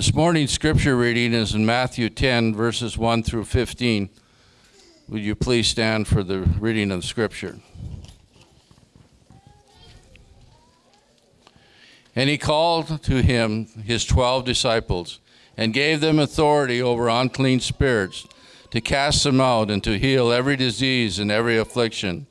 This morning's scripture reading is in Matthew 10, verses 1 through 15. Would you please stand for the reading of scripture? And he called to him his twelve disciples and gave them authority over unclean spirits to cast them out and to heal every disease and every affliction.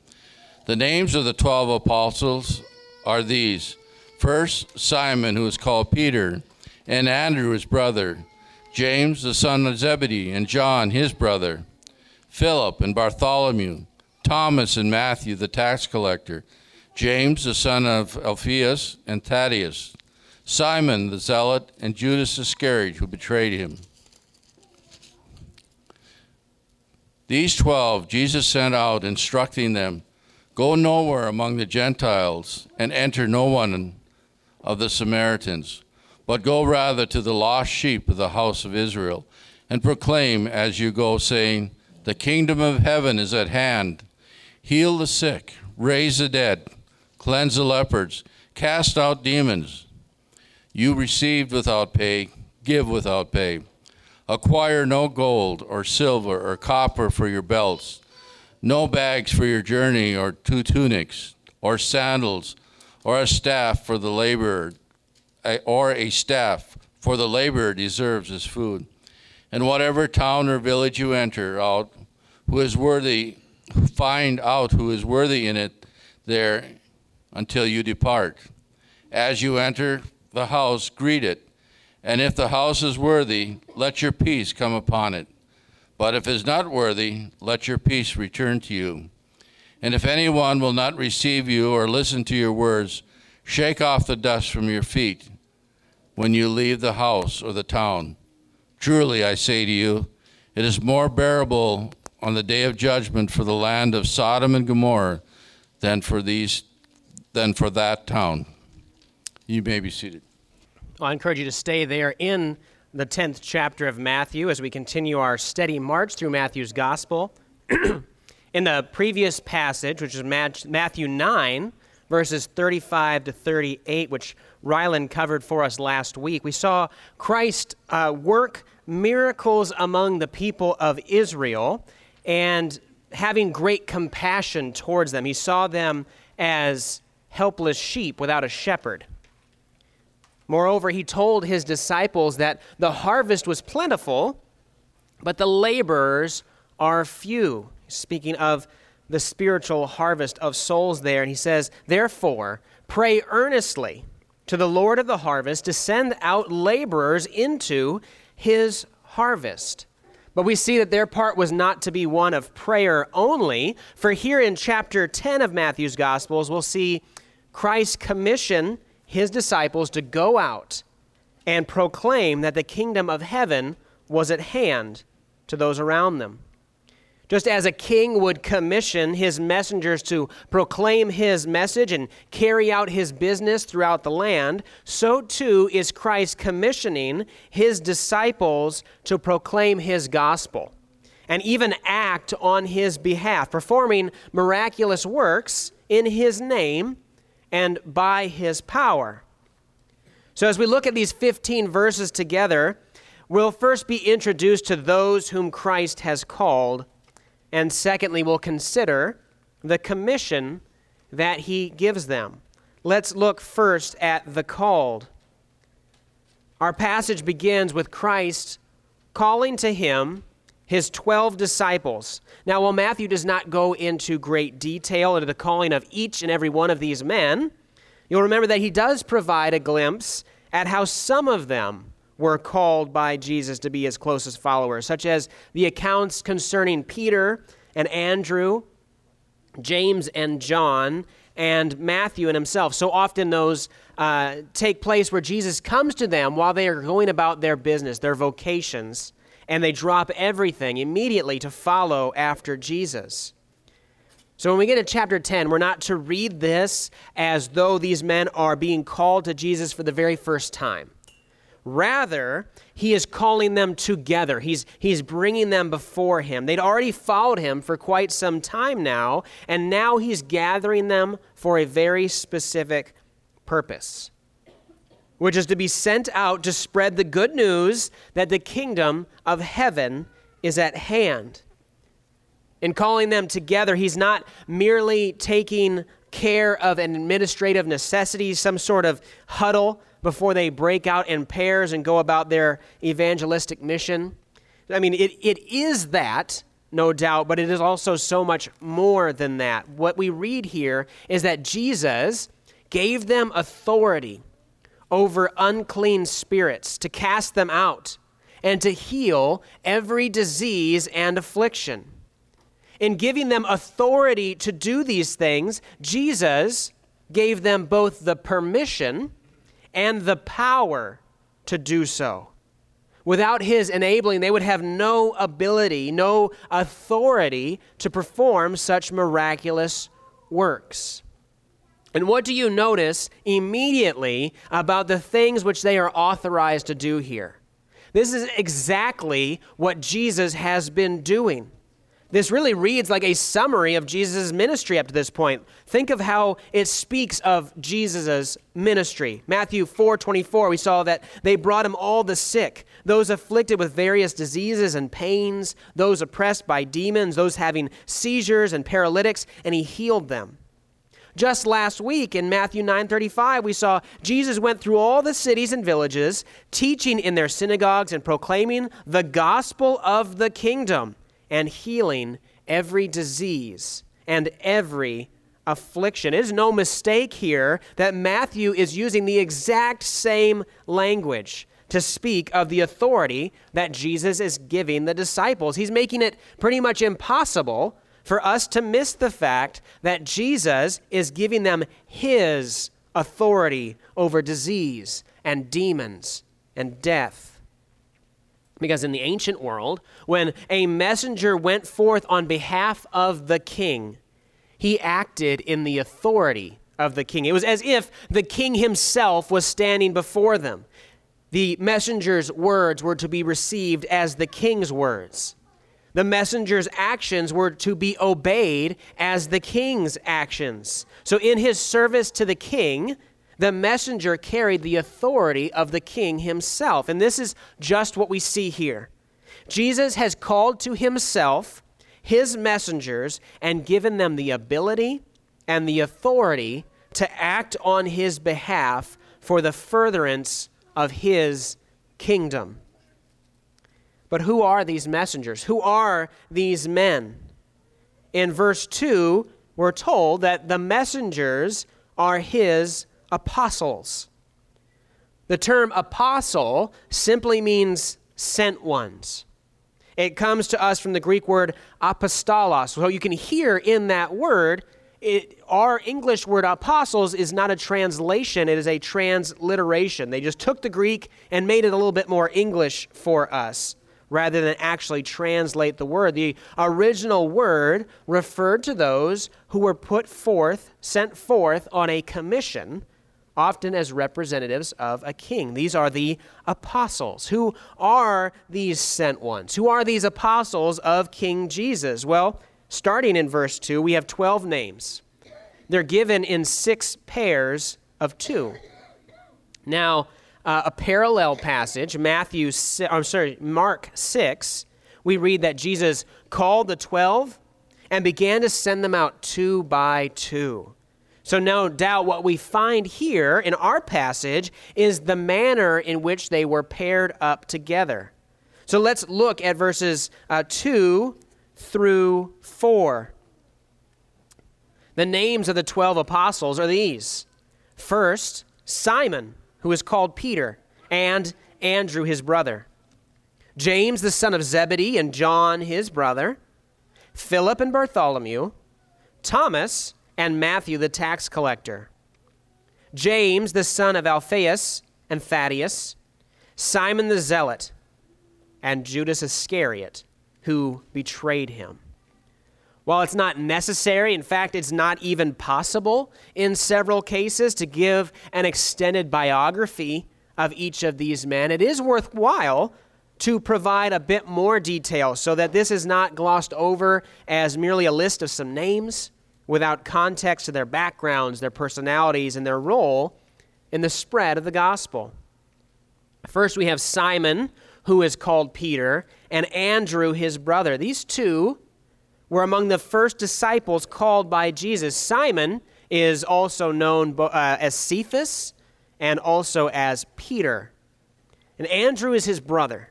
The names of the twelve apostles are these First, Simon, who is called Peter and Andrew his brother, James the son of Zebedee, and John his brother, Philip and Bartholomew, Thomas and Matthew the tax collector, James the son of Alphaeus and Thaddeus, Simon the zealot, and Judas Iscariot who betrayed him. These twelve Jesus sent out, instructing them Go nowhere among the Gentiles, and enter no one of the Samaritans but go rather to the lost sheep of the house of Israel, and proclaim as you go, saying, The kingdom of heaven is at hand. Heal the sick, raise the dead, cleanse the lepers, cast out demons. You received without pay, give without pay. Acquire no gold or silver or copper for your belts, no bags for your journey, or two tunics, or sandals, or a staff for the laborer or a staff, for the laborer deserves his food. And whatever town or village you enter out, who is worthy, find out who is worthy in it there until you depart. As you enter the house, greet it. And if the house is worthy, let your peace come upon it. But if it is not worthy, let your peace return to you. And if anyone will not receive you or listen to your words, Shake off the dust from your feet when you leave the house or the town. Truly, I say to you, it is more bearable on the day of judgment for the land of Sodom and Gomorrah than for these than for that town. You may be seated. I encourage you to stay there in the 10th chapter of Matthew as we continue our steady march through Matthew's gospel. in the previous passage, which is Matthew 9, verses 35 to 38, which Rylan covered for us last week. We saw Christ uh, work miracles among the people of Israel and having great compassion towards them. He saw them as helpless sheep without a shepherd. Moreover, he told his disciples that the harvest was plentiful, but the laborers are few. Speaking of the spiritual harvest of souls there. And he says, Therefore, pray earnestly to the Lord of the harvest to send out laborers into his harvest. But we see that their part was not to be one of prayer only, for here in chapter 10 of Matthew's Gospels, we'll see Christ commission his disciples to go out and proclaim that the kingdom of heaven was at hand to those around them. Just as a king would commission his messengers to proclaim his message and carry out his business throughout the land, so too is Christ commissioning his disciples to proclaim his gospel and even act on his behalf, performing miraculous works in his name and by his power. So, as we look at these 15 verses together, we'll first be introduced to those whom Christ has called and secondly, we'll consider the commission that he gives them. Let's look first at the called. Our passage begins with Christ calling to him his 12 disciples. Now, while Matthew does not go into great detail into the calling of each and every one of these men, you'll remember that he does provide a glimpse at how some of them were called by Jesus to be his closest followers, such as the accounts concerning Peter and Andrew, James and John, and Matthew and himself. So often those uh, take place where Jesus comes to them while they are going about their business, their vocations, and they drop everything immediately to follow after Jesus. So when we get to chapter 10, we're not to read this as though these men are being called to Jesus for the very first time. Rather, he is calling them together. He's, he's bringing them before him. They'd already followed him for quite some time now, and now he's gathering them for a very specific purpose. which is to be sent out to spread the good news that the kingdom of heaven is at hand. In calling them together, he's not merely taking care of an administrative necessity, some sort of huddle before they break out in pairs and go about their evangelistic mission. I mean, it, it is that, no doubt, but it is also so much more than that. What we read here is that Jesus gave them authority over unclean spirits to cast them out and to heal every disease and affliction. In giving them authority to do these things, Jesus gave them both the permission and the power to do so. Without his enabling, they would have no ability, no authority to perform such miraculous works. And what do you notice immediately about the things which they are authorized to do here? This is exactly what Jesus has been doing. This really reads like a summary of Jesus' ministry up to this point. Think of how it speaks of Jesus' ministry. Matthew 4 24, we saw that they brought him all the sick, those afflicted with various diseases and pains, those oppressed by demons, those having seizures and paralytics, and he healed them. Just last week in Matthew 9:35 we saw Jesus went through all the cities and villages teaching in their synagogues and proclaiming the gospel of the kingdom and healing every disease and every affliction. It is no mistake here that Matthew is using the exact same language to speak of the authority that Jesus is giving the disciples. He's making it pretty much impossible for us to miss the fact that Jesus is giving them his authority over disease and demons and death. Because in the ancient world, when a messenger went forth on behalf of the king, he acted in the authority of the king. It was as if the king himself was standing before them. The messenger's words were to be received as the king's words. The messenger's actions were to be obeyed as the king's actions. So, in his service to the king, the messenger carried the authority of the king himself. And this is just what we see here. Jesus has called to himself his messengers and given them the ability and the authority to act on his behalf for the furtherance of his kingdom. But who are these messengers? Who are these men? In verse 2, we're told that the messengers are his apostles. The term apostle simply means sent ones. It comes to us from the Greek word apostolos. So you can hear in that word, it, our English word apostles is not a translation, it is a transliteration. They just took the Greek and made it a little bit more English for us rather than actually translate the word. The original word referred to those who were put forth, sent forth on a commission often as representatives of a king. These are the apostles. Who are these sent ones? Who are these apostles of King Jesus? Well, starting in verse 2, we have 12 names. They're given in six pairs of two. Now, uh, a parallel passage, Matthew, I'm sorry, Mark 6, we read that Jesus called the 12 and began to send them out two by two. So, no doubt, what we find here in our passage is the manner in which they were paired up together. So, let's look at verses uh, 2 through 4. The names of the 12 apostles are these First, Simon, who is called Peter, and Andrew, his brother. James, the son of Zebedee, and John, his brother. Philip and Bartholomew. Thomas, and Matthew the tax collector, James the son of Alphaeus and Thaddeus, Simon the zealot, and Judas Iscariot, who betrayed him. While it's not necessary, in fact, it's not even possible in several cases to give an extended biography of each of these men, it is worthwhile to provide a bit more detail so that this is not glossed over as merely a list of some names without context to their backgrounds, their personalities, and their role in the spread of the gospel. First, we have Simon, who is called Peter, and Andrew, his brother. These two were among the first disciples called by Jesus. Simon is also known uh, as Cephas and also as Peter. And Andrew is his brother.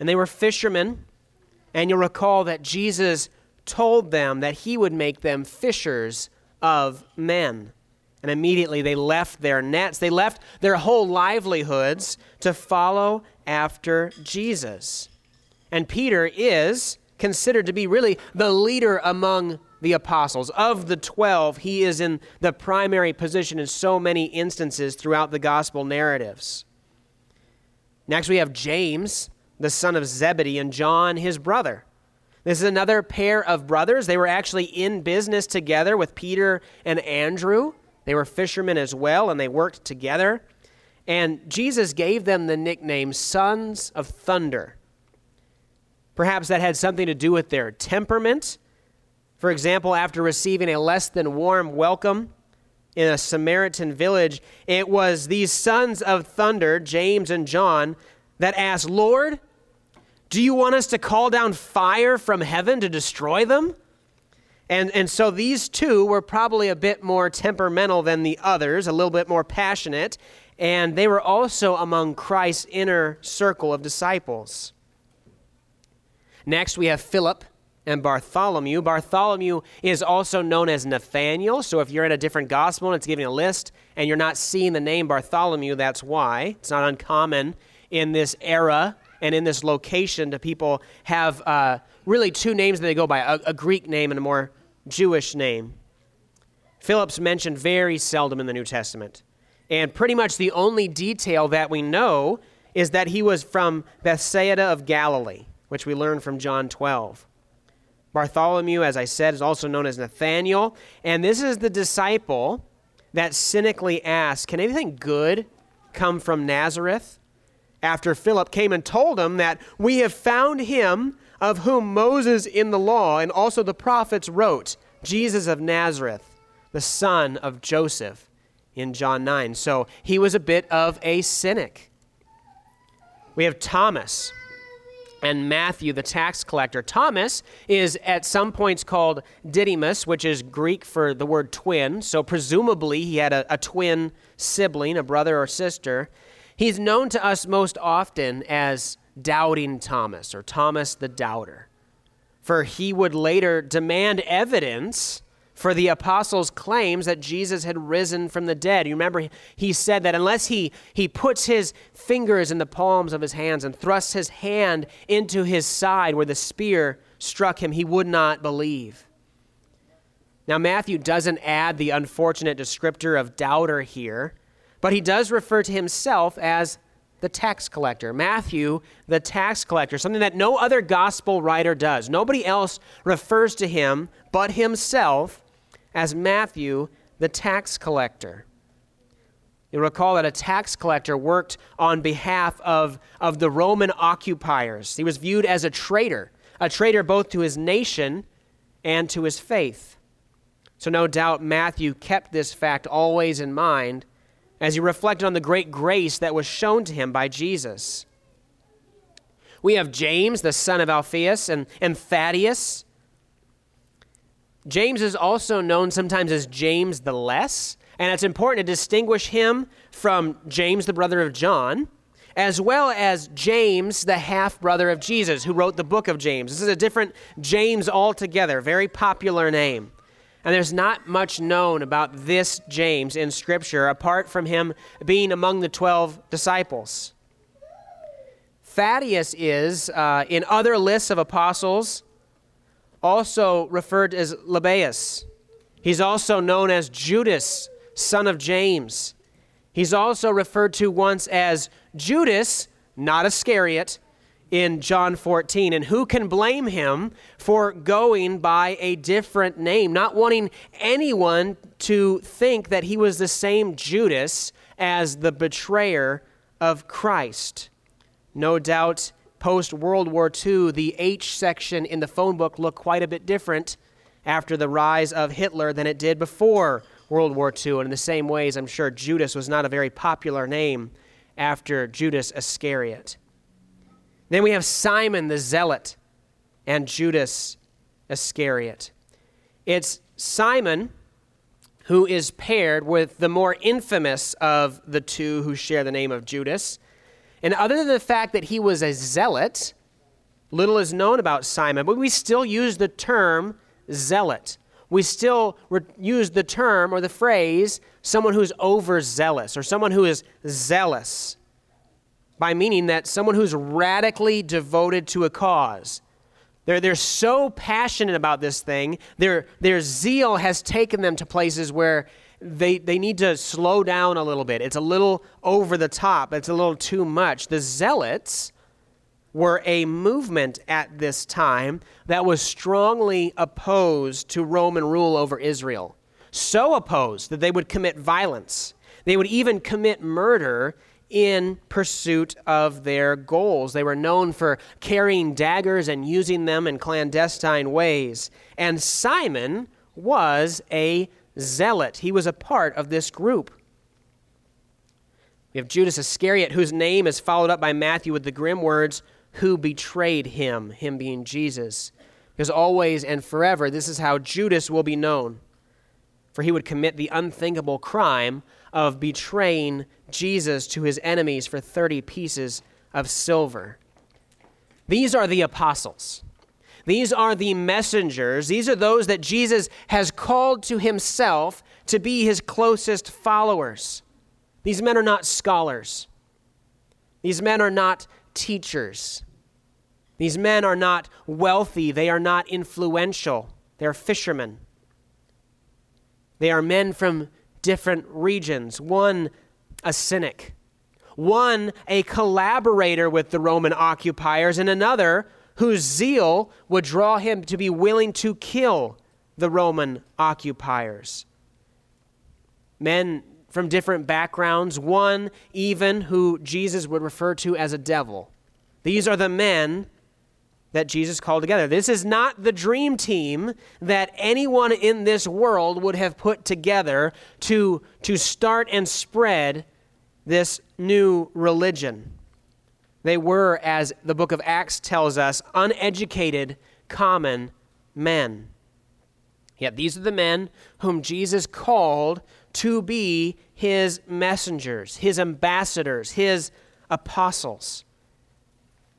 And they were fishermen. And you'll recall that Jesus told them that he would make them fishers of men. And immediately they left their nets, they left their whole livelihoods to follow after Jesus. And Peter is considered to be really the leader among the apostles. Of the 12, he is in the primary position in so many instances throughout the gospel narratives. Next, we have James, the son of Zebedee, and John, his brother. This is another pair of brothers. They were actually in business together with Peter and Andrew. They were fishermen as well, and they worked together. And Jesus gave them the nickname Sons of Thunder. Perhaps that had something to do with their temperament. For example, after receiving a less than warm welcome in a Samaritan village, it was these sons of thunder, James and John, that asked, Lord, do you want us to call down fire from heaven to destroy them? And, and so these two were probably a bit more temperamental than the others, a little bit more passionate, and they were also among Christ's inner circle of disciples. Next, we have Philip and Bartholomew. Bartholomew is also known as Nathaniel. So if you're in a different gospel and it's giving a list and you're not seeing the name Bartholomew, that's why. It's not uncommon in this era and in this location to people have uh, really two names that they go by a, a Greek name and a more Jewish name. Philip's mentioned very seldom in the New Testament. And pretty much the only detail that we know is that he was from Bethsaida of Galilee, which we learn from John 12. Bartholomew, as I said, is also known as Nathaniel. And this is the disciple that cynically asked, Can anything good come from Nazareth? After Philip came and told him that we have found him of whom Moses in the law and also the prophets wrote, Jesus of Nazareth, the son of Joseph, in John 9. So he was a bit of a cynic. We have Thomas and Matthew, the tax collector. Thomas is at some points called Didymus, which is Greek for the word twin. So presumably he had a, a, twin sibling, a brother or sister. He's known to us most often as Doubting Thomas or Thomas the Doubter. For he would later demand evidence for the apostles' claims that Jesus had risen from the dead. You remember he said that unless he, he puts his fingers in the palms of his hands and thrusts his hand into his side where the spear struck him, he would not believe. Now, Matthew doesn't add the unfortunate descriptor of doubter here, but he does refer to himself as the tax collector. Matthew, the tax collector, something that no other gospel writer does. Nobody else refers to him but himself as Matthew, the tax collector. You'll recall that a tax collector worked on behalf of, of the Roman occupiers. He was viewed as a traitor, a traitor both to his nation and to his faith. So, no doubt, Matthew kept this fact always in mind as he reflected on the great grace that was shown to him by Jesus. We have James, the son of Alphaeus, and, and Thaddeus. James is also known sometimes as James the Less, and it's important to distinguish him from James, the brother of John, as well as James, the half brother of Jesus, who wrote the book of James. This is a different James altogether, very popular name. And there's not much known about this James in Scripture apart from him being among the 12 disciples. Thaddeus is, uh, in other lists of apostles, also referred as Lebbaeus. He's also known as Judas, son of James. He's also referred to once as Judas, not Iscariot, in John 14. And who can blame him for going by a different name, not wanting anyone to think that he was the same Judas as the betrayer of Christ? No doubt, post World War II, the H section in the phone book looked quite a bit different after the rise of Hitler than it did before World War II. And in the same ways, I'm sure Judas was not a very popular name after Judas Iscariot. Then we have Simon the Zealot and Judas Iscariot. It's Simon who is paired with the more infamous of the two who share the name of Judas. And other than the fact that he was a zealot, little is known about Simon, but we still use the term zealot. We still re- use the term or the phrase someone who's overzealous or someone who is zealous by meaning that someone who's radically devoted to a cause. They're, they're so passionate about this thing, their, their zeal has taken them to places where they, they need to slow down a little bit. It's a little over the top, it's a little too much. The Zealots were a movement at this time that was strongly opposed to Roman rule over Israel. So opposed that they would commit violence. They would even commit murder in pursuit of their goals. They were known for carrying daggers and using them in clandestine ways. And Simon was a zealot, he was a part of this group. We have Judas Iscariot, whose name is followed up by Matthew with the grim words, Who betrayed him? Him being Jesus. Because always and forever, this is how Judas will be known. For he would commit the unthinkable crime of betraying Jesus to his enemies for 30 pieces of silver. These are the apostles. These are the messengers. These are those that Jesus has called to himself to be his closest followers. These men are not scholars. These men are not teachers. These men are not wealthy. They are not influential. They're fishermen. They are men from different regions. One, a cynic. One, a collaborator with the Roman occupiers, and another whose zeal would draw him to be willing to kill the Roman occupiers. Men from different backgrounds, one even who Jesus would refer to as a devil. These are the men that Jesus called together. This is not the dream team that anyone in this world would have put together to, to start and spread this new religion. They were, as the book of Acts tells us, uneducated, common men. Yet these are the men whom Jesus called to be his messengers, his ambassadors, his apostles.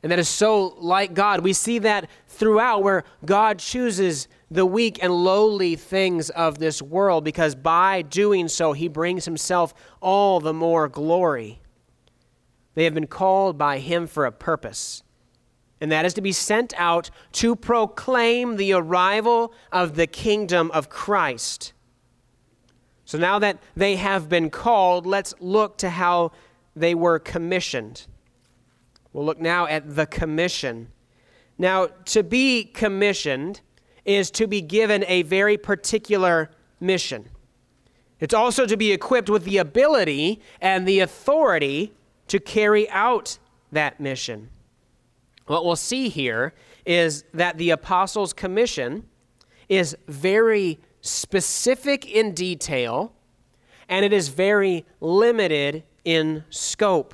And that is so like God. We see that throughout where God chooses the weak and lowly things of this world because by doing so, he brings himself all the more glory. They have been called by him for a purpose, and that is to be sent out to proclaim the arrival of the kingdom of Christ. So now that they have been called, let's look to how they were commissioned. We'll look now at the commission. Now, to be commissioned is to be given a very particular mission. It's also to be equipped with the ability and the authority to carry out that mission. What we'll see here is that the apostles' commission is very specific in detail and it is very limited in scope.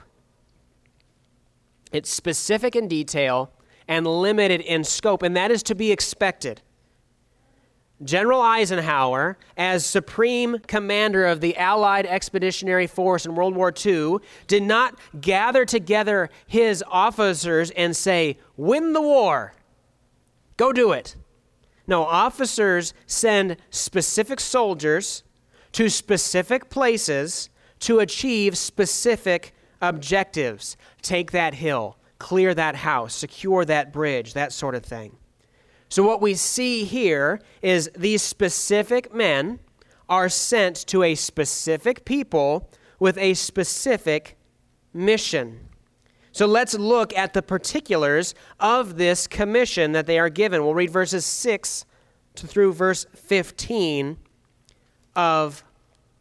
It's specific in detail and limited in scope, and that is to be expected. General Eisenhower, as supreme commander of the Allied Expeditionary Force in World War II, did not gather together his officers and say, Win the war. Go do it. No, officers send specific soldiers to specific places to achieve specific objectives take that hill, clear that house, secure that bridge, that sort of thing. So, what we see here is these specific men are sent to a specific people with a specific mission. So, let's look at the particulars of this commission that they are given. We'll read verses 6 to through verse 15 of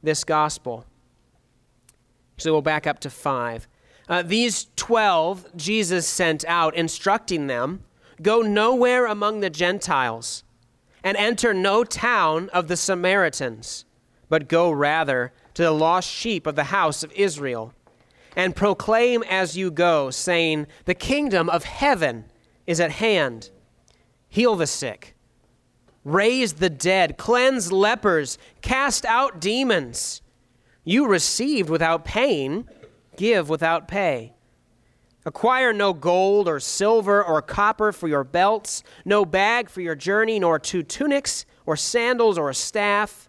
this gospel. So, we'll back up to 5. Uh, these 12 Jesus sent out, instructing them go nowhere among the Gentiles and enter no town of the Samaritans, but go rather to the lost sheep of the house of Israel. And proclaim as you go, saying, The kingdom of heaven is at hand. Heal the sick, raise the dead, cleanse lepers, cast out demons. You received without pain, give without pay. Acquire no gold or silver or copper for your belts, no bag for your journey, nor two tunics or sandals or a staff,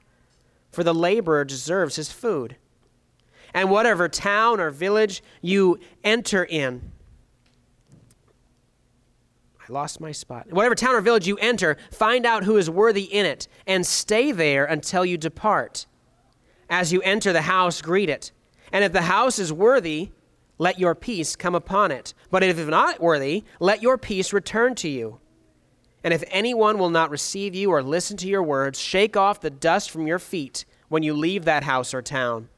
for the laborer deserves his food. And whatever town or village you enter in, I lost my spot. Whatever town or village you enter, find out who is worthy in it, and stay there until you depart. As you enter the house, greet it. And if the house is worthy, let your peace come upon it. But if it is not worthy, let your peace return to you. And if anyone will not receive you or listen to your words, shake off the dust from your feet when you leave that house or town.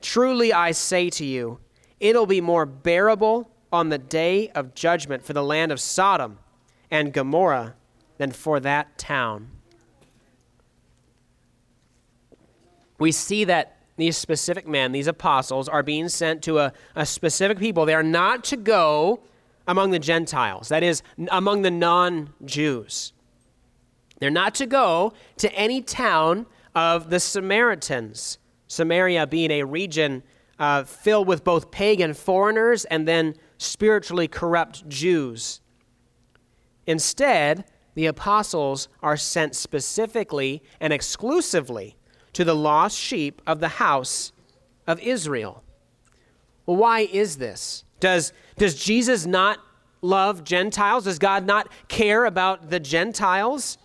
Truly I say to you, it'll be more bearable on the day of judgment for the land of Sodom and Gomorrah than for that town. We see that these specific men, these apostles, are being sent to a, a specific people. They are not to go among the Gentiles, that is, among the non Jews. They're not to go to any town of the Samaritans, Samaria being a region uh, filled with both pagan foreigners and then spiritually corrupt Jews. Instead, the apostles are sent specifically and exclusively to the lost sheep of the house of Israel. Well, why is this? Does, does Jesus not love Gentiles? Does God not care about the Gentiles?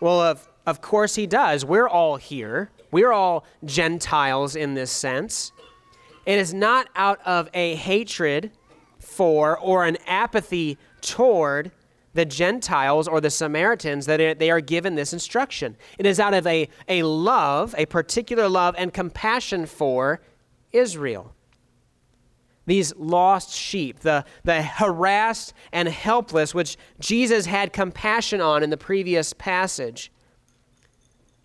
Well, of, of course he does. We're all here. We're all Gentiles in this sense. It is not out of a hatred for or an apathy toward the Gentiles or the Samaritans that they are given this instruction. It is out of a, a love, a particular love and compassion for Israel. These lost sheep, the, the harassed and helpless, which Jesus had compassion on in the previous passage.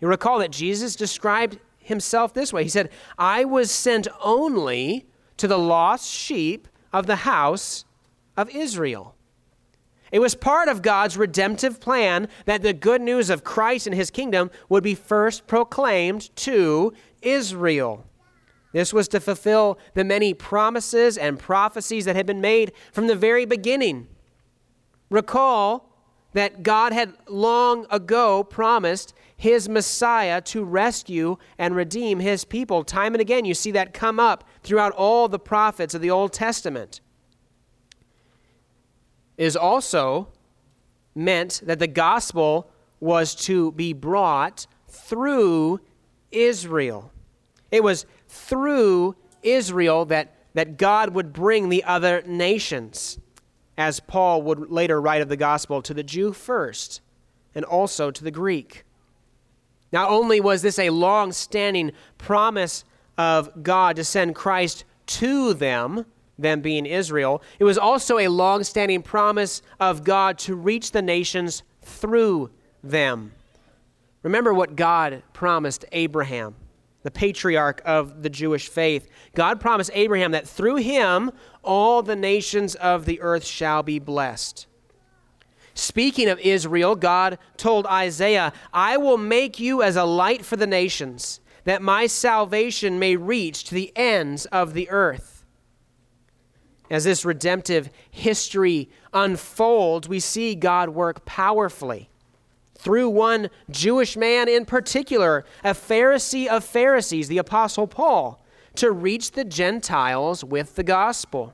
You recall that Jesus described himself this way He said, I was sent only to the lost sheep of the house of Israel. It was part of God's redemptive plan that the good news of Christ and his kingdom would be first proclaimed to Israel. This was to fulfill the many promises and prophecies that had been made from the very beginning. Recall that God had long ago promised his Messiah to rescue and redeem his people. Time and again, you see that come up throughout all the prophets of the Old Testament is also meant that the gospel was to be brought through Israel. It was through Israel that, that God would bring the other nations, as Paul would later write of the gospel, to the Jew first and also to the Greek. Not only was this a long standing promise of God to send Christ to them, them being Israel, it was also a long standing promise of God to reach the nations through them. Remember what God promised Abraham, the patriarch of the Jewish faith. God promised Abraham that through him all the nations of the earth shall be blessed. Speaking of Israel, God told Isaiah, I will make you as a light for the nations, that my salvation may reach to the ends of the earth. As this redemptive history unfolds, we see God work powerfully through one Jewish man in particular, a Pharisee of Pharisees, the Apostle Paul, to reach the Gentiles with the gospel.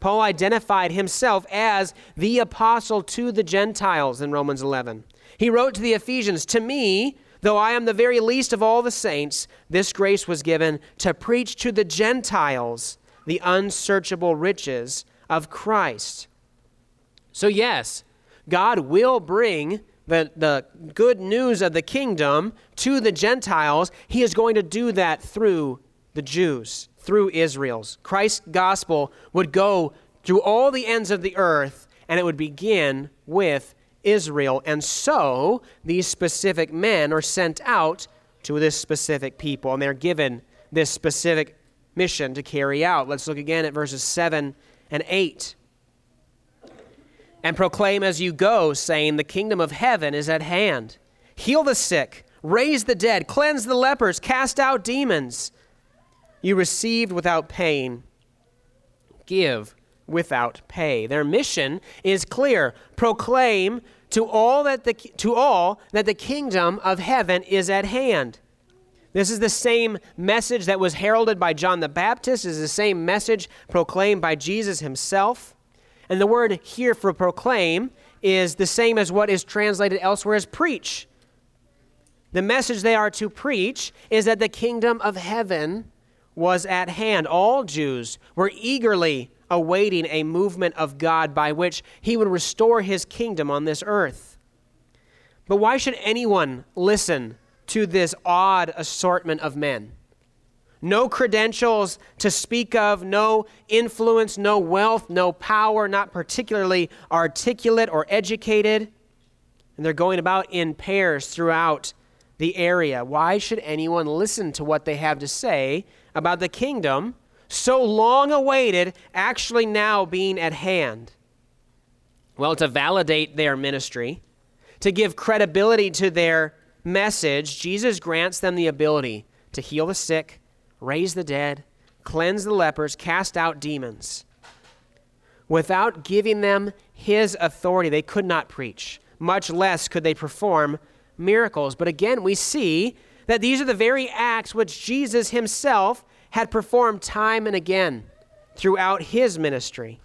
Paul identified himself as the apostle to the Gentiles in Romans 11. He wrote to the Ephesians, To me, though I am the very least of all the saints, this grace was given to preach to the Gentiles the unsearchable riches of Christ. So, yes, God will bring the, the good news of the kingdom to the Gentiles. He is going to do that through the Jews, through Israel's. Christ's gospel would go through all the ends of the earth, and it would begin with Israel. And so, these specific men are sent out to this specific people, and they're given this specific mission to carry out. Let's look again at verses 7 and 8. And proclaim as you go, saying, The kingdom of heaven is at hand. Heal the sick, raise the dead, cleanse the lepers, cast out demons. You received without paying, give without pay. Their mission is clear proclaim to all that the, to all that the kingdom of heaven is at hand. This is the same message that was heralded by John the Baptist, is the same message proclaimed by Jesus himself. And the word here for proclaim is the same as what is translated elsewhere as preach. The message they are to preach is that the kingdom of heaven was at hand. All Jews were eagerly awaiting a movement of God by which he would restore his kingdom on this earth. But why should anyone listen to this odd assortment of men? No credentials to speak of, no influence, no wealth, no power, not particularly articulate or educated. And they're going about in pairs throughout the area. Why should anyone listen to what they have to say about the kingdom so long awaited, actually now being at hand? Well, to validate their ministry, to give credibility to their message, Jesus grants them the ability to heal the sick, raise the dead, cleanse the lepers, cast out demons. Without giving them his authority, they could not preach, much less could they perform miracles. But again, we see that these are the very acts which Jesus himself had performed time and again throughout his ministry.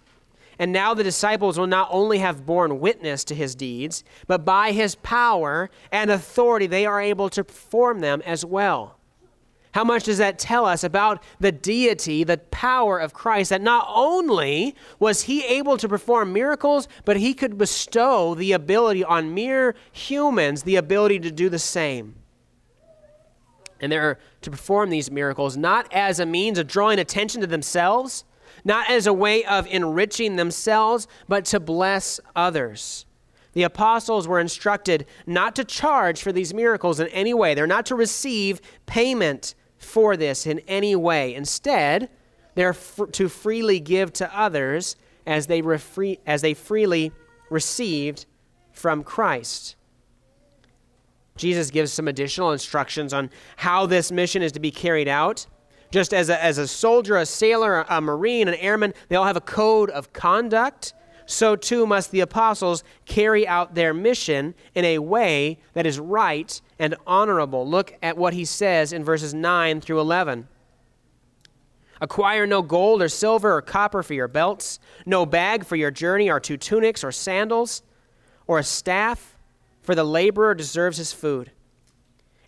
And now the disciples will not only have borne witness to his deeds, but by his power and authority, they are able to perform them as well. How much does that tell us about the deity, the power of Christ? That not only was he able to perform miracles, but he could bestow the ability on mere humans, the ability to do the same. And they're to perform these miracles not as a means of drawing attention to themselves, not as a way of enriching themselves, but to bless others. The apostles were instructed not to charge for these miracles in any way. They're not to receive payment for this in any way. Instead, they're fr- to freely give to others as they, as they freely received from Christ. Jesus gives some additional instructions on how this mission is to be carried out. Just as a, as a soldier, a sailor, a marine, an airman, they all have a code of conduct. So too must the apostles carry out their mission in a way that is right and honorable. Look at what he says in verses 9 through 11. Acquire no gold or silver or copper for your belts, no bag for your journey, or two tunics or sandals, or a staff, for the laborer deserves his food.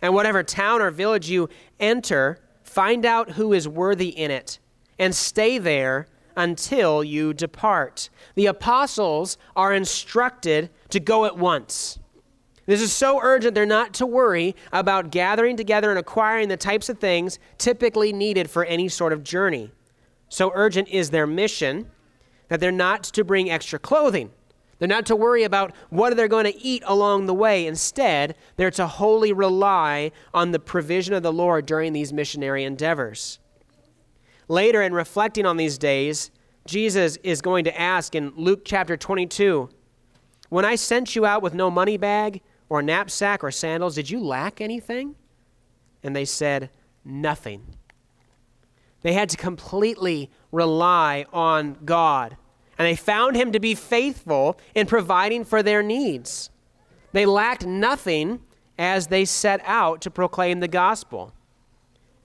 And whatever town or village you enter, find out who is worthy in it, and stay there until you depart. The apostles are instructed to go at once. This is so urgent, they're not to worry about gathering together and acquiring the types of things typically needed for any sort of journey. So urgent is their mission that they're not to bring extra clothing. They're not to worry about what they're going to eat along the way. Instead, they're to wholly rely on the provision of the Lord during these missionary endeavors. Later, in reflecting on these days, Jesus is going to ask in Luke chapter 22 When I sent you out with no money bag, or knapsack, or sandals, did you lack anything? And they said, Nothing. They had to completely rely on God. And they found him to be faithful in providing for their needs. They lacked nothing as they set out to proclaim the gospel.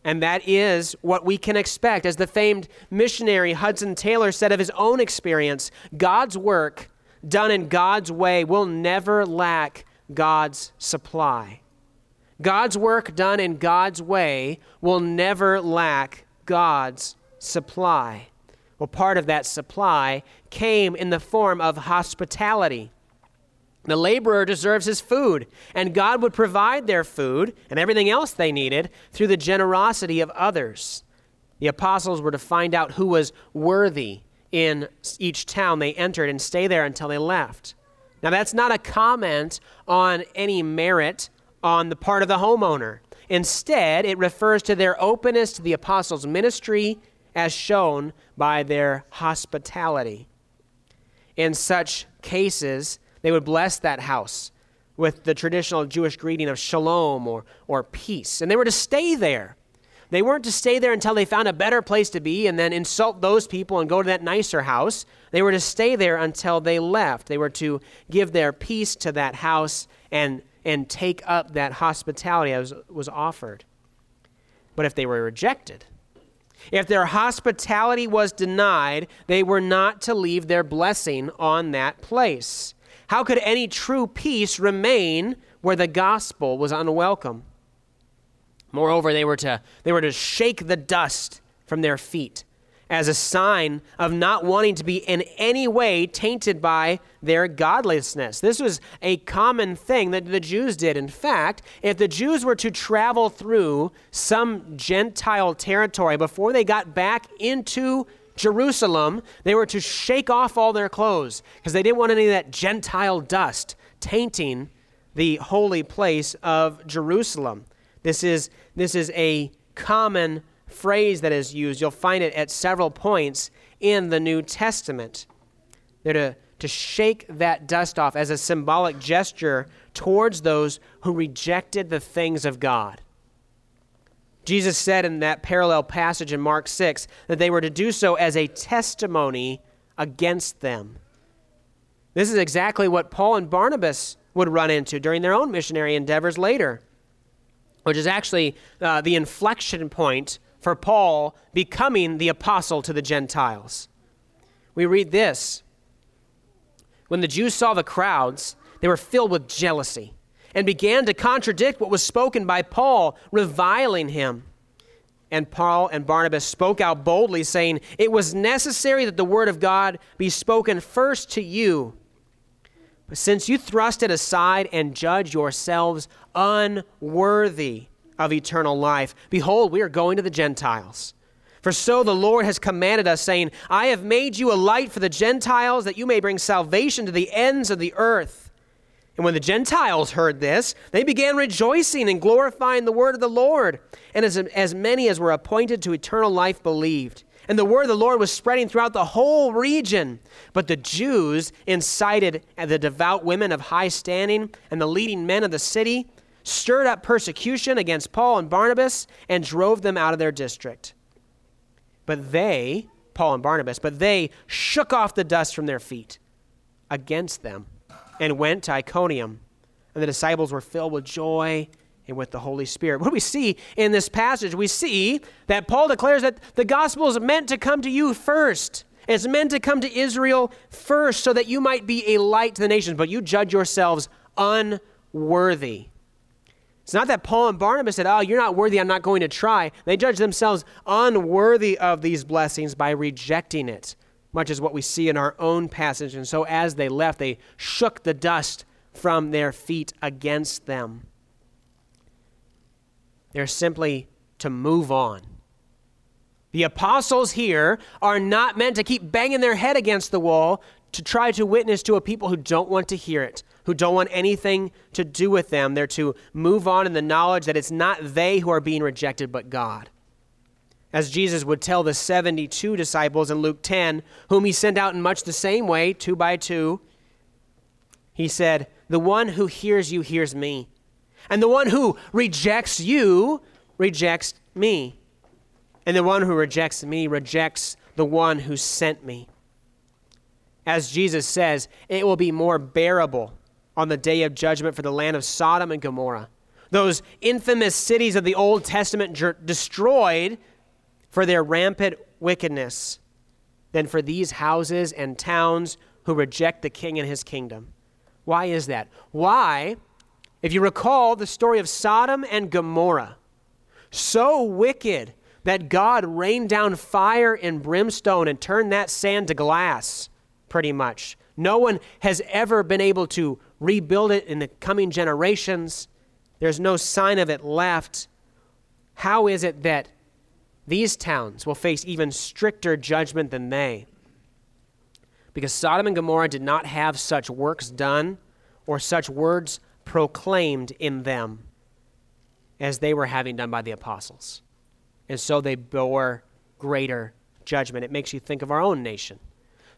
And that is what we can expect. As the famed missionary Hudson Taylor said of his own experience, God's work done in God's way will never lack God's supply. God's work done in God's way will never lack God's supply. Well, part of that supply came in the form of hospitality. The laborer deserves his food, and God would provide their food and everything else they needed through the generosity of others. The apostles were to find out who was worthy in each town they entered and stay there until they left. Now, that's not a comment on any merit on the part of the homeowner. Instead, it refers to their openness to the apostles' ministry as shown by their hospitality. In such cases, they would bless that house with the traditional Jewish greeting of shalom or, or peace. And they were to stay there. They weren't to stay there until they found a better place to be and then insult those people and go to that nicer house. They were to stay there until they left. They were to give their peace to that house and, and take up that hospitality as was offered. But if they were rejected, if their hospitality was denied, they were not to leave their blessing on that place. How could any true peace remain where the gospel was unwelcome? Moreover, they were to, they were to shake the dust from their feet as a sign of not wanting to be in any way tainted by their godlessness. This was a common thing that the Jews did. In fact, if the Jews were to travel through some Gentile territory before they got back into Jerusalem, they were to shake off all their clothes because they didn't want any of that Gentile dust tainting the holy place of Jerusalem. This is, this is a common phrase that is used. You'll find it at several points in the New Testament. They're to, to shake that dust off as a symbolic gesture towards those who rejected the things of God. Jesus said in that parallel passage in Mark 6 that they were to do so as a testimony against them. This is exactly what Paul and Barnabas would run into during their own missionary endeavors later, which is actually uh, the inflection point for Paul becoming the apostle to the Gentiles. We read this When the Jews saw the crowds, they were filled with jealousy and began to contradict what was spoken by Paul, reviling him. And Paul and Barnabas spoke out boldly, saying, It was necessary that the word of God be spoken first to you. But since you thrust it aside and judge yourselves unworthy of eternal life. Behold, we are going to the Gentiles. For so the Lord has commanded us, saying, I have made you a light for the Gentiles, that you may bring salvation to the ends of the earth. And when the Gentiles heard this, they began rejoicing and glorifying the word of the Lord. And as, as many as were appointed to eternal life believed. And the word of the Lord was spreading throughout the whole region. But the Jews incited the devout women of high standing and the leading men of the city stirred up persecution against Paul and Barnabas, and drove them out of their district. But they, Paul and Barnabas, but they shook off the dust from their feet against them and went to Iconium. And the disciples were filled with joy and with the Holy Spirit. What do we see in this passage? We see that Paul declares that the gospel is meant to come to you first. It's meant to come to Israel first so that you might be a light to the nations, but you judge yourselves unworthy. It's not that Paul and Barnabas said, Oh, you're not worthy, I'm not going to try. They judged themselves unworthy of these blessings by rejecting it, much as what we see in our own passage. And so as they left, they shook the dust from their feet against them. They're simply to move on. The apostles here are not meant to keep banging their head against the wall to try to witness to a people who don't want to hear it, who don't want anything to do with them. They're to move on in the knowledge that it's not they who are being rejected, but God. As Jesus would tell the 72 disciples in Luke 10, whom he sent out in much the same way, two by two, he said, The one who hears you hears me, and the one who rejects you rejects me, and the one who rejects me rejects the one who sent me. As Jesus says, it will be more bearable on the day of judgment for the land of Sodom and Gomorrah. Those infamous cities of the Old Testament destroyed for their rampant wickedness than for these houses and towns who reject the king and his kingdom. Why is that? Why, if you recall the story of Sodom and Gomorrah, so wicked that God rained down fire and brimstone and turned that sand to glass pretty much. No one has ever been able to rebuild it in the coming generations. There's no sign of it left. How is it that these towns will face even stricter judgment than they? Because Sodom and Gomorrah did not have such works done or such words proclaimed in them. as they were having done by the apostles. And so they bore greater judgment. It makes you think of our own nation.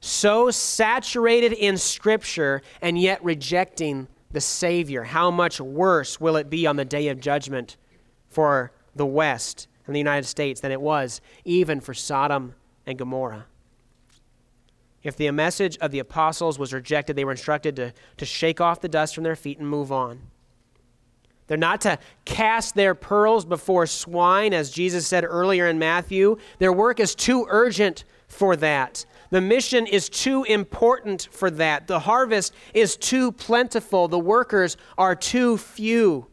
So saturated in Scripture and yet rejecting the Savior. How much worse will it be on the day of judgment for the West and the United States than it was even for Sodom and Gomorrah? If the message of the apostles was rejected, they were instructed to, to shake off the dust from their feet and move on. They're not to cast their pearls before swine, as Jesus said earlier in Matthew. Their work is too urgent for that. The mission is too important for that. The harvest is too plentiful. The workers are too few.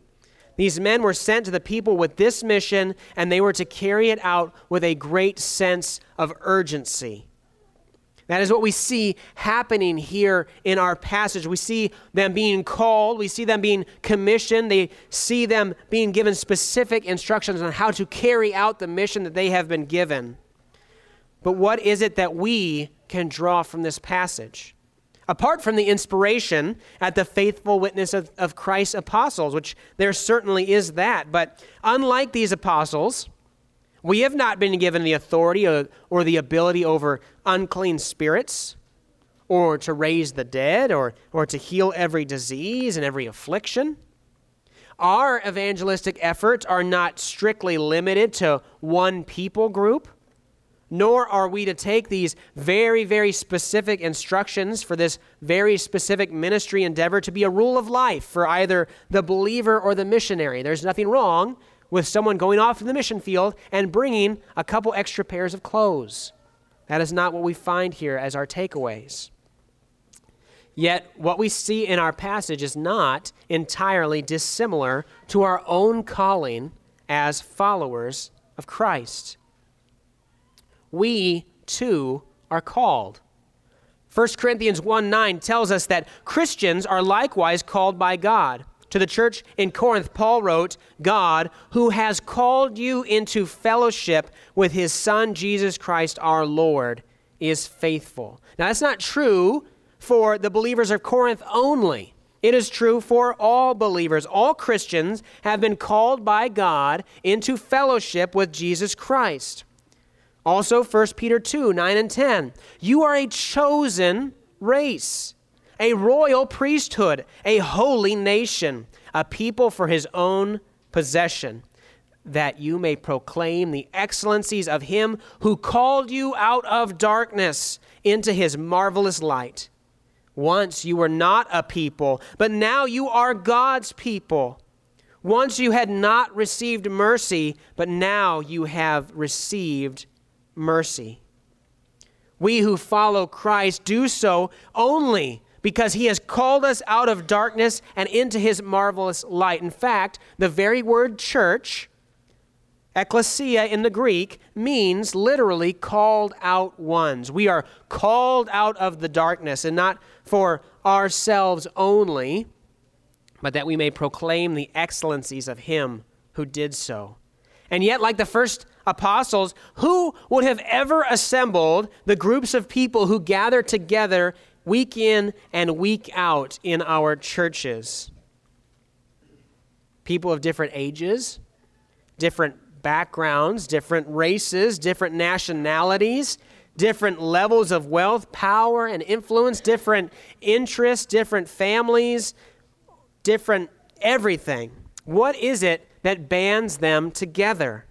These men were sent to the people with this mission, and they were to carry it out with a great sense of urgency. That is what we see happening here in our passage. We see them being called, we see them being commissioned, they see them being given specific instructions on how to carry out the mission that they have been given. But what is it that we can draw from this passage? Apart from the inspiration at the faithful witness of, of Christ's apostles, which there certainly is that, but unlike these apostles, we have not been given the authority or, or the ability over unclean spirits, or to raise the dead, or, or to heal every disease and every affliction. Our evangelistic efforts are not strictly limited to one people group, nor are we to take these very, very specific instructions for this very specific ministry endeavor to be a rule of life for either the believer or the missionary. There's nothing wrong with someone going off to the mission field and bringing a couple extra pairs of clothes. That is not what we find here as our takeaways. Yet, what we see in our passage is not entirely dissimilar to our own calling as followers of Christ. We, too, are called. 1 Corinthians 1 9 tells us that Christians are likewise called by God. To the church in Corinth, Paul wrote, God, who has called you into fellowship with his Son, Jesus Christ our Lord, is faithful. Now, that's not true for the believers of Corinth only. It is true for all believers. All Christians have been called by God into fellowship with Jesus Christ. Also, 1 Peter 2 9 and 10. You are a chosen race a royal priesthood, a holy nation, a people for his own possession, that you may proclaim the excellencies of him who called you out of darkness into his marvelous light. Once you were not a people, but now you are God's people. Once you had not received mercy, but now you have received mercy. We who follow Christ do so only because he has called us out of darkness and into his marvelous light. In fact, the very word church, ecclesia in the Greek, means literally called out ones. We are called out of the darkness, and not for ourselves only, but that we may proclaim the excellencies of him who did so. And yet, like the first apostles, who would have ever assembled the groups of people who gather together week in and week out in our churches. People of different ages, different backgrounds, different races, different nationalities, different levels of wealth, power, and influence, different interests, different families, different everything. What is it that bands them together?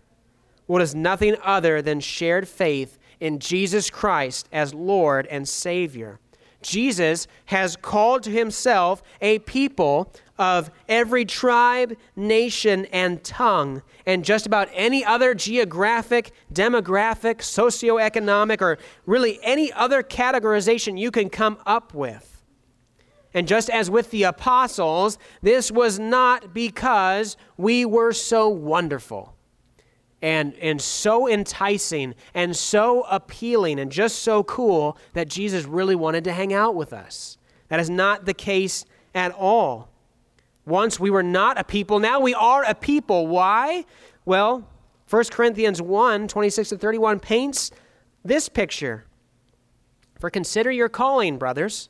What is nothing other than shared faith in Jesus Christ as Lord and Savior. Jesus has called to himself a people of every tribe, nation, and tongue, and just about any other geographic, demographic, socioeconomic, or really any other categorization you can come up with. And just as with the apostles, this was not because we were so wonderful and, and so enticing and so appealing and just so cool that Jesus really wanted to hang out with us. That is not the case at all. Once we were not a people, now we are a people. Why? Well, 1 Corinthians 1 26 to 31 paints this picture. For consider your calling, brothers.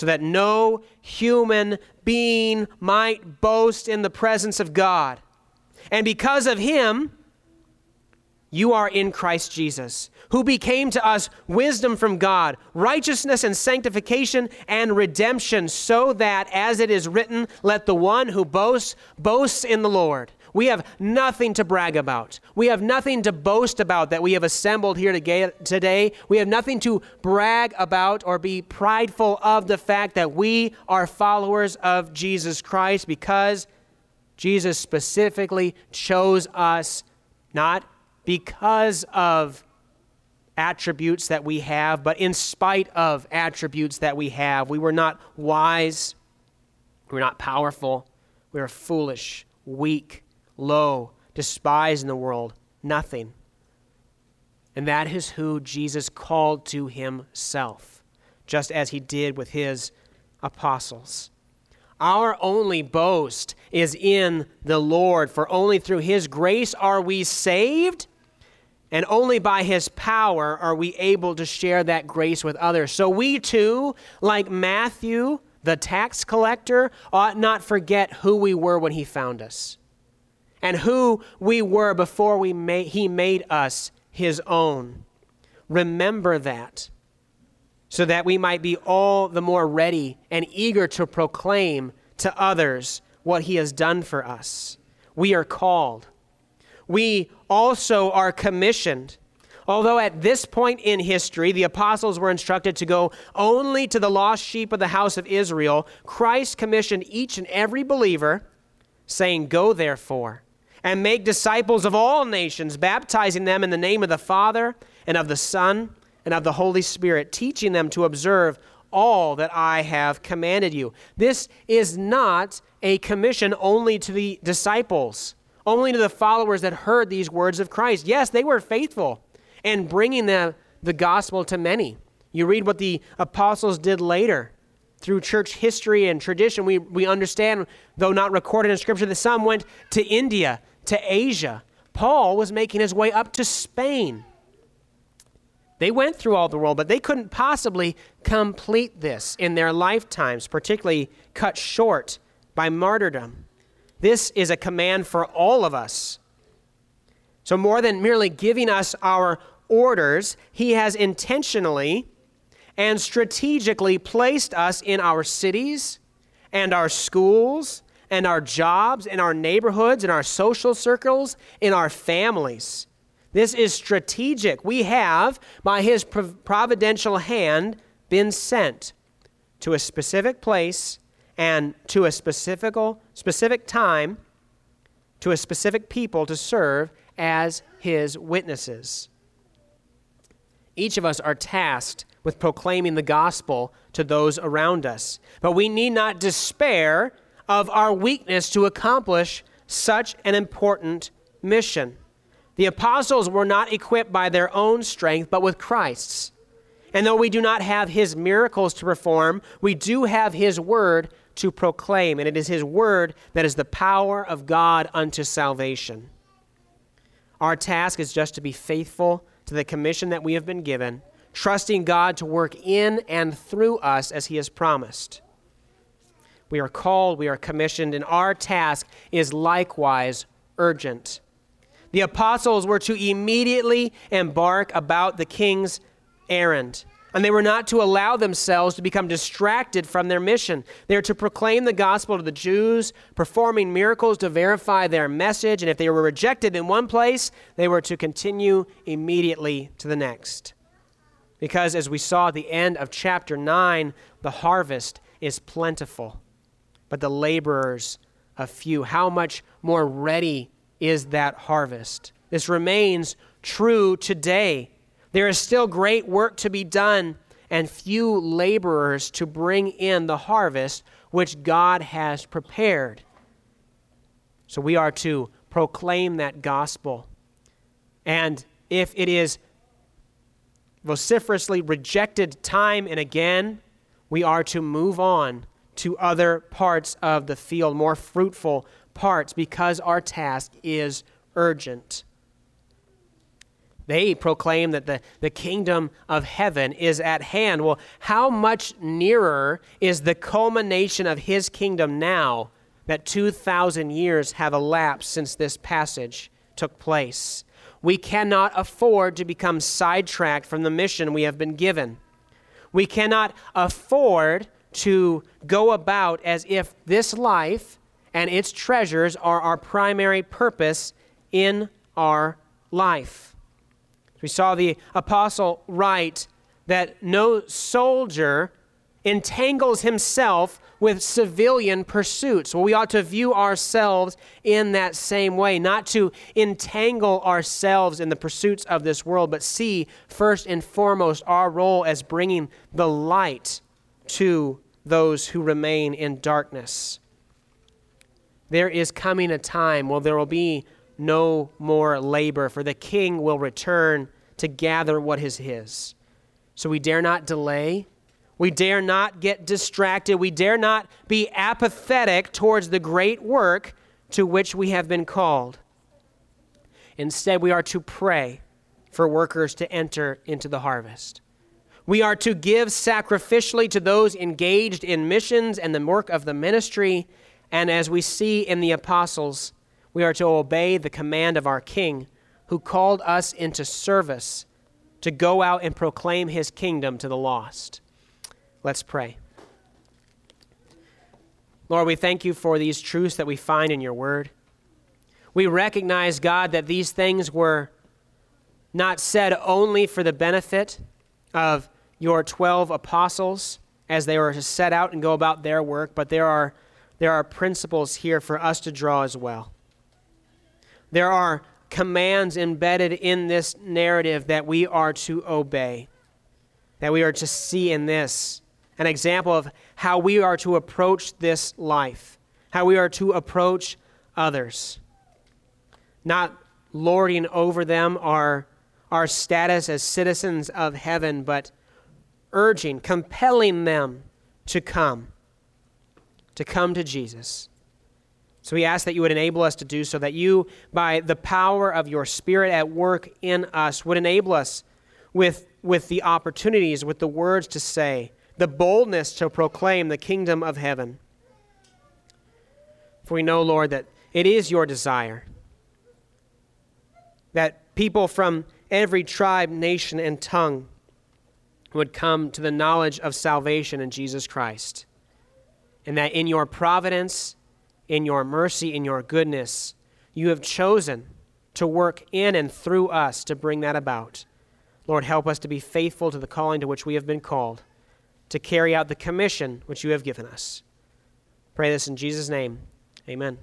so that no human being might boast in the presence of God. And because of him, you are in Christ Jesus, who became to us wisdom from God, righteousness and sanctification and redemption, so that, as it is written, let the one who boasts boasts in the Lord. We have nothing to brag about. We have nothing to boast about that we have assembled here today. We have nothing to brag about or be prideful of the fact that we are followers of Jesus Christ because Jesus specifically chose us not because of attributes that we have, but in spite of attributes that we have. We were not wise, we were not powerful, we were foolish, weak, low, despised in the world, nothing. And that is who Jesus called to himself, just as he did with his apostles. Our only boast is in the Lord, for only through his grace are we saved and only by his power are we able to share that grace with others. So we too, like Matthew, the tax collector, ought not forget who we were when he found us and who we were before we made, he made us his own. Remember that so that we might be all the more ready and eager to proclaim to others what he has done for us. We are called we also are commissioned. Although at this point in history the apostles were instructed to go only to the lost sheep of the house of Israel, Christ commissioned each and every believer, saying, Go therefore and make disciples of all nations, baptizing them in the name of the Father and of the Son and of the Holy Spirit, teaching them to observe all that I have commanded you. This is not a commission only to the disciples only to the followers that heard these words of Christ. Yes, they were faithful in bringing the, the gospel to many. You read what the apostles did later. Through church history and tradition, we, we understand, though not recorded in Scripture, that some went to India, to Asia. Paul was making his way up to Spain. They went through all the world, but they couldn't possibly complete this in their lifetimes, particularly cut short by martyrdom. This is a command for all of us. So, more than merely giving us our orders, He has intentionally and strategically placed us in our cities and our schools and our jobs in our neighborhoods in our social circles, in our families. This is strategic. We have, by His providential hand, been sent to a specific place and to a specific, specific time, to a specific people to serve as his witnesses. Each of us are tasked with proclaiming the gospel to those around us, but we need not despair of our weakness to accomplish such an important mission. The apostles were not equipped by their own strength, but with Christ's. And though we do not have his miracles to perform, we do have his word to proclaim, and it is His word that is the power of God unto salvation. Our task is just to be faithful to the commission that we have been given, trusting God to work in and through us as He has promised. We are called, we are commissioned, and our task is likewise urgent. The apostles were to immediately embark about the king's errand. And they were not to allow themselves to become distracted from their mission. They were to proclaim the gospel to the Jews, performing miracles to verify their message. And if they were rejected in one place, they were to continue immediately to the next. Because as we saw at the end of chapter 9, the harvest is plentiful, but the laborers a few. How much more ready is that harvest? This remains true today. There is still great work to be done and few laborers to bring in the harvest which God has prepared. So we are to proclaim that gospel. And if it is vociferously rejected time and again, we are to move on to other parts of the field, more fruitful parts, because our task is urgent. They proclaim that the, the kingdom of heaven is at hand. Well, how much nearer is the culmination of his kingdom now that 2,000 years have elapsed since this passage took place? We cannot afford to become sidetracked from the mission we have been given. We cannot afford to go about as if this life and its treasures are our primary purpose in our life. We saw the apostle write that no soldier entangles himself with civilian pursuits. Well, we ought to view ourselves in that same way, not to entangle ourselves in the pursuits of this world, but see first and foremost our role as bringing the light to those who remain in darkness. There is coming a time where there will be no more labor, for the king will return to gather what is his. So we dare not delay we dare not get distracted. We dare not be apathetic towards the great work to which we have been called. Instead, we are to pray for workers to enter into the harvest. We are to give sacrificially to those engaged in missions and the work of the ministry. And as we see in the apostles, we are to obey the command of our King, who called us into service to go out and proclaim his kingdom to the lost. Let's pray. Lord, we thank you for these truths that we find in your word. We recognize, God, that these things were not said only for the benefit of your 12 apostles as they were to set out and go about their work, but there are, there are principles here for us to draw as well. There are commands embedded in this narrative that we are to obey, that we are to see in this an example of how we are to approach this life, how we are to approach others. Not lording over them our, our status as citizens of heaven, but urging, compelling them to come, to come to Jesus. So we ask that you would enable us to do so, that you, by the power of your Spirit at work in us, would enable us with, with the opportunities, with the words to say, the boldness to proclaim the kingdom of heaven. For we know, Lord, that it is your desire that people from every tribe, nation, and tongue would come to the knowledge of salvation in Jesus Christ. And that in your providence, in your mercy, in your goodness, you have chosen to work in and through us to bring that about. Lord, help us to be faithful to the calling to which we have been called to carry out the commission which you have given us. Pray this in Jesus' name. Amen.